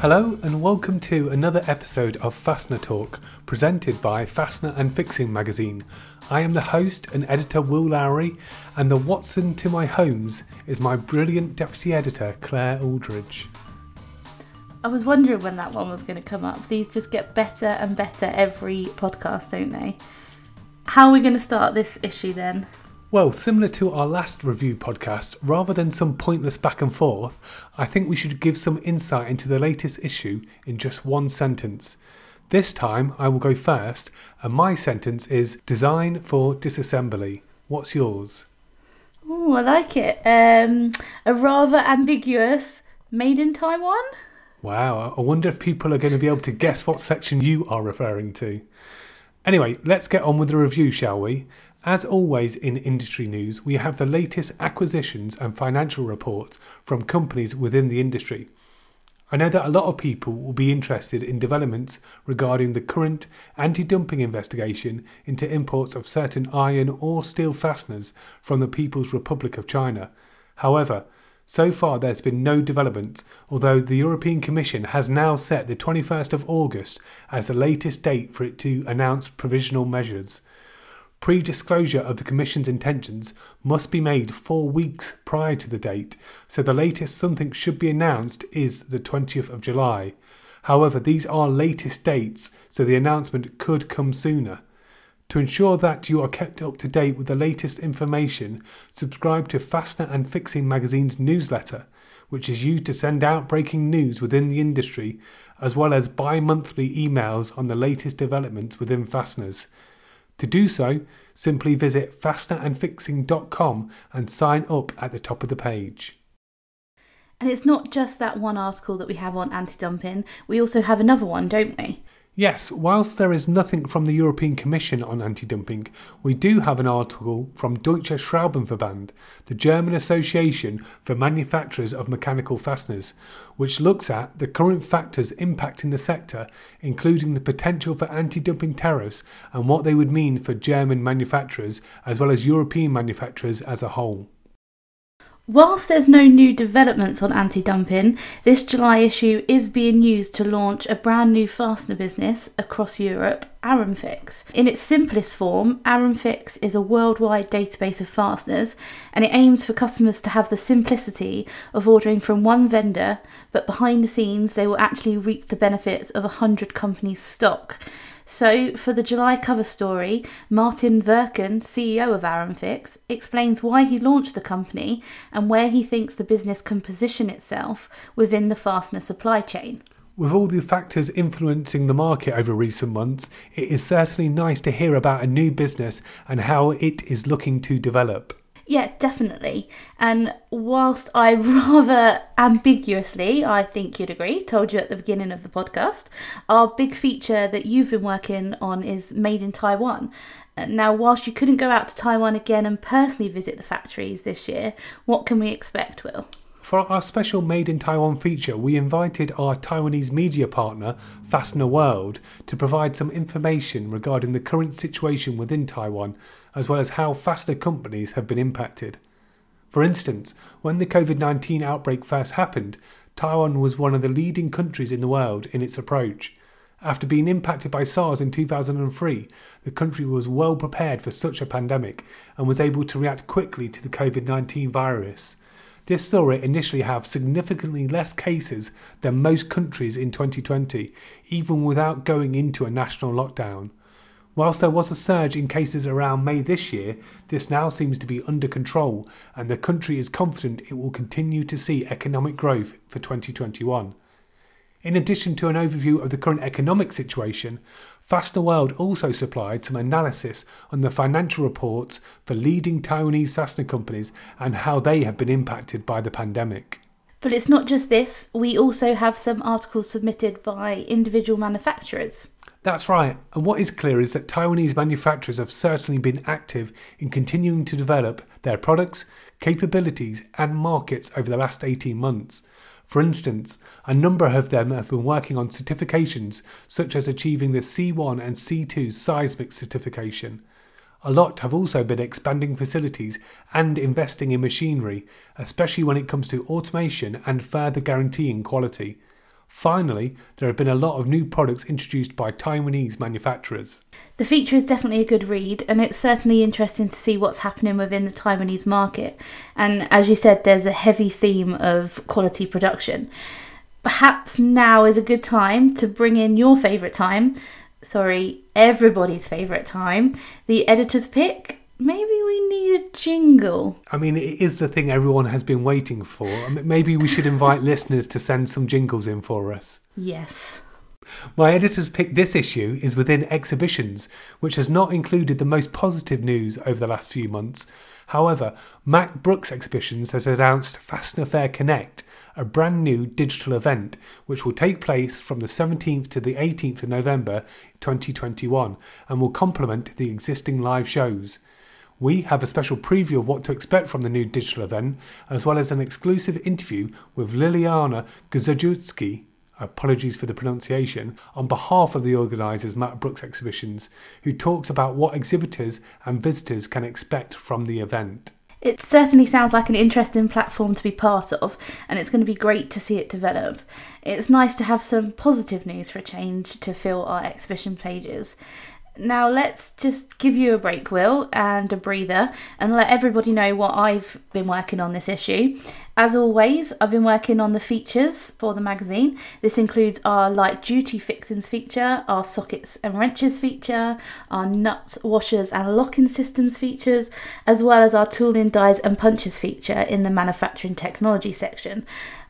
Hello and welcome to another episode of Fastener Talk, presented by Fastener and Fixing magazine. I am the host and editor Will Lowry, and the Watson to my Holmes is my brilliant deputy editor Claire Aldridge. I was wondering when that one was going to come up. These just get better and better every podcast, don't they? How are we going to start this issue then? Well, similar to our last review podcast, rather than some pointless back and forth, I think we should give some insight into the latest issue in just one sentence. This time I will go first, and my sentence is Design for Disassembly. What's yours? Oh, I like it. Um, a rather ambiguous made in Taiwan? Wow, I wonder if people are going to be able to guess what section you are referring to. Anyway, let's get on with the review, shall we? As always in industry news, we have the latest acquisitions and financial reports from companies within the industry. I know that a lot of people will be interested in developments regarding the current anti dumping investigation into imports of certain iron or steel fasteners from the People's Republic of China. However, so far there's been no developments, although the European Commission has now set the 21st of August as the latest date for it to announce provisional measures. Pre disclosure of the Commission's intentions must be made four weeks prior to the date, so the latest something should be announced is the 20th of July. However, these are latest dates, so the announcement could come sooner. To ensure that you are kept up to date with the latest information, subscribe to Fastener and Fixing Magazine's newsletter, which is used to send out breaking news within the industry, as well as bi monthly emails on the latest developments within fasteners. To do so, simply visit fastenerandfixing.com and sign up at the top of the page. And it's not just that one article that we have on anti dumping, we also have another one, don't we? Yes, whilst there is nothing from the European Commission on anti dumping, we do have an article from Deutsche Schraubenverband, the German Association for Manufacturers of Mechanical Fasteners, which looks at the current factors impacting the sector, including the potential for anti dumping tariffs and what they would mean for German manufacturers as well as European manufacturers as a whole. Whilst there's no new developments on anti dumping, this July issue is being used to launch a brand new fastener business across Europe, Aramfix. In its simplest form, Aramfix is a worldwide database of fasteners and it aims for customers to have the simplicity of ordering from one vendor, but behind the scenes, they will actually reap the benefits of a hundred companies' stock. So, for the July cover story, Martin Verken, CEO of Aramfix, explains why he launched the company and where he thinks the business can position itself within the fastener supply chain. With all the factors influencing the market over recent months, it is certainly nice to hear about a new business and how it is looking to develop. Yeah, definitely. And whilst I rather ambiguously, I think you'd agree, told you at the beginning of the podcast, our big feature that you've been working on is Made in Taiwan. Now, whilst you couldn't go out to Taiwan again and personally visit the factories this year, what can we expect, Will? For our special Made in Taiwan feature, we invited our Taiwanese media partner, Fastener World, to provide some information regarding the current situation within Taiwan, as well as how fastener companies have been impacted. For instance, when the COVID 19 outbreak first happened, Taiwan was one of the leading countries in the world in its approach. After being impacted by SARS in 2003, the country was well prepared for such a pandemic and was able to react quickly to the COVID 19 virus. This saw it initially have significantly less cases than most countries in 2020, even without going into a national lockdown. Whilst there was a surge in cases around May this year, this now seems to be under control, and the country is confident it will continue to see economic growth for 2021. In addition to an overview of the current economic situation, Fastener World also supplied some analysis on the financial reports for leading Taiwanese fastener companies and how they have been impacted by the pandemic. But it's not just this, we also have some articles submitted by individual manufacturers. That's right, and what is clear is that Taiwanese manufacturers have certainly been active in continuing to develop their products, capabilities, and markets over the last 18 months. For instance, a number of them have been working on certifications such as achieving the C1 and C2 seismic certification. A lot have also been expanding facilities and investing in machinery, especially when it comes to automation and further guaranteeing quality. Finally, there have been a lot of new products introduced by Taiwanese manufacturers. The feature is definitely a good read, and it's certainly interesting to see what's happening within the Taiwanese market. And as you said, there's a heavy theme of quality production. Perhaps now is a good time to bring in your favourite time, sorry, everybody's favourite time, the editor's pick. Maybe we need a jingle. I mean, it is the thing everyone has been waiting for. I mean, maybe we should invite listeners to send some jingles in for us. Yes. My editor's pick this issue is within exhibitions, which has not included the most positive news over the last few months. However, Mack Brooks Exhibitions has announced Fastener Fair Connect, a brand new digital event which will take place from the 17th to the 18th of November 2021 and will complement the existing live shows. We have a special preview of what to expect from the new digital event, as well as an exclusive interview with Liliana Guzajewski, apologies for the pronunciation, on behalf of the organisers Mack Brooks Exhibitions, who talks about what exhibitors and visitors can expect from the event. It certainly sounds like an interesting platform to be part of, and it's going to be great to see it develop. It's nice to have some positive news for a change to fill our exhibition pages. Now, let's just give you a break, Will, and a breather, and let everybody know what I've been working on this issue. As always, I've been working on the features for the magazine. This includes our light duty fixings feature, our sockets and wrenches feature, our nuts, washers, and locking systems features, as well as our tooling, dies, and punches feature in the manufacturing technology section.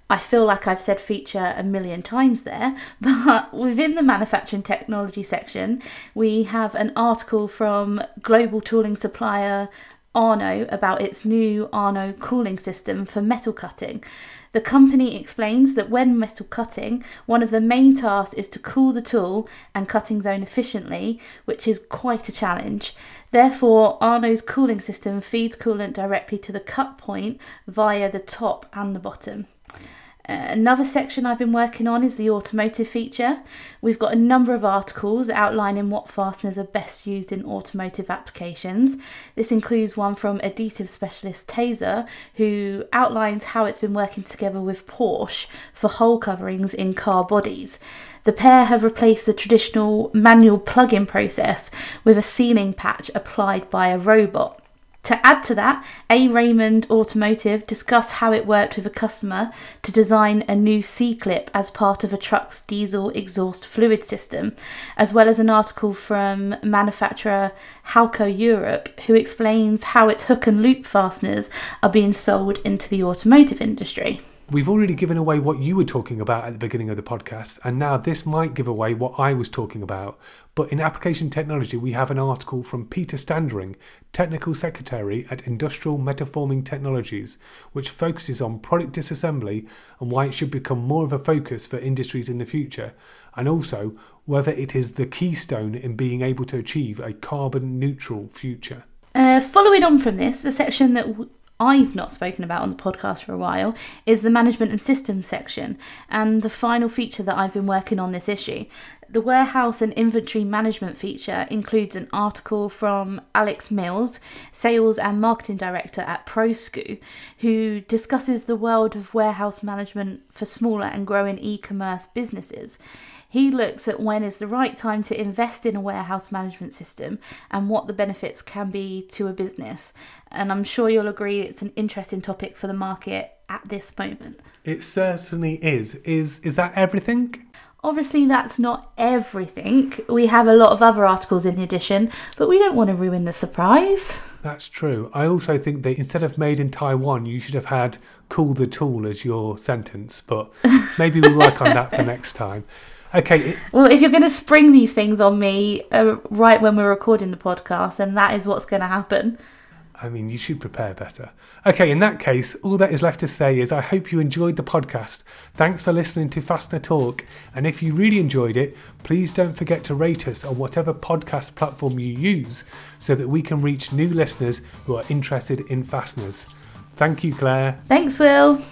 I feel like I've said feature a million times there, but within the manufacturing technology section, we have an article from global tooling supplier Arno about its new Arno cooling system for metal cutting. The company explains that when metal cutting, one of the main tasks is to cool the tool and cutting zone efficiently, which is quite a challenge. Therefore, Arno's cooling system feeds coolant directly to the cut point via the top and the bottom. Another section I've been working on is the automotive feature. We've got a number of articles outlining what fasteners are best used in automotive applications. This includes one from adhesive specialist tesa, who outlines how it's been working together with Porsche for hole coverings in car bodies. The pair have replaced the traditional manual plug in process with a sealing patch applied by a robot. To add to that, A. Raymond Automotive discussed how it worked with a customer to design a new C clip as part of a truck's diesel exhaust fluid system, as well as an article from manufacturer Halco Europe, who explains how its hook and loop fasteners are being sold into the automotive industry. We've already given away what you were talking about at the beginning of the podcast, and now this might give away what I was talking about. But in application technology, we have an article from Peter Standring, Technical Secretary at Industrial Metalforming Technologies, which focuses on product disassembly and why it should become more of a focus for industries in the future, and also whether it is the keystone in being able to achieve a carbon neutral future. Uh, following on from this, the section that I've not spoken about on the podcast for a while is the management and systems section, and the final feature that I've been working on this issue. The warehouse and inventory management feature includes an article from Alex Mills, sales and marketing director at ProSCU, who discusses the world of warehouse management for smaller and growing e commerce businesses. He looks at when is the right time to invest in a warehouse management system and what the benefits can be to a business. And I'm sure you'll agree it's an interesting topic for the market at this moment. It certainly is. Is is that everything? Obviously, that's not everything. We have a lot of other articles in the edition, but we don't want to ruin the surprise. That's true. I also think that instead of made in Taiwan, you should have had cool the tool as your sentence, but maybe we'll work on that for next time. Okay. Well, if you're going to spring these things on me uh, right when we're recording the podcast, then that is what's going to happen. I mean, you should prepare better. Okay, in that case, all that is left to say is I hope you enjoyed the podcast. Thanks for listening to Fastener Talk. And if you really enjoyed it, please don't forget to rate us on whatever podcast platform you use so that we can reach new listeners who are interested in fasteners. Thank you, Claire. Thanks, Will.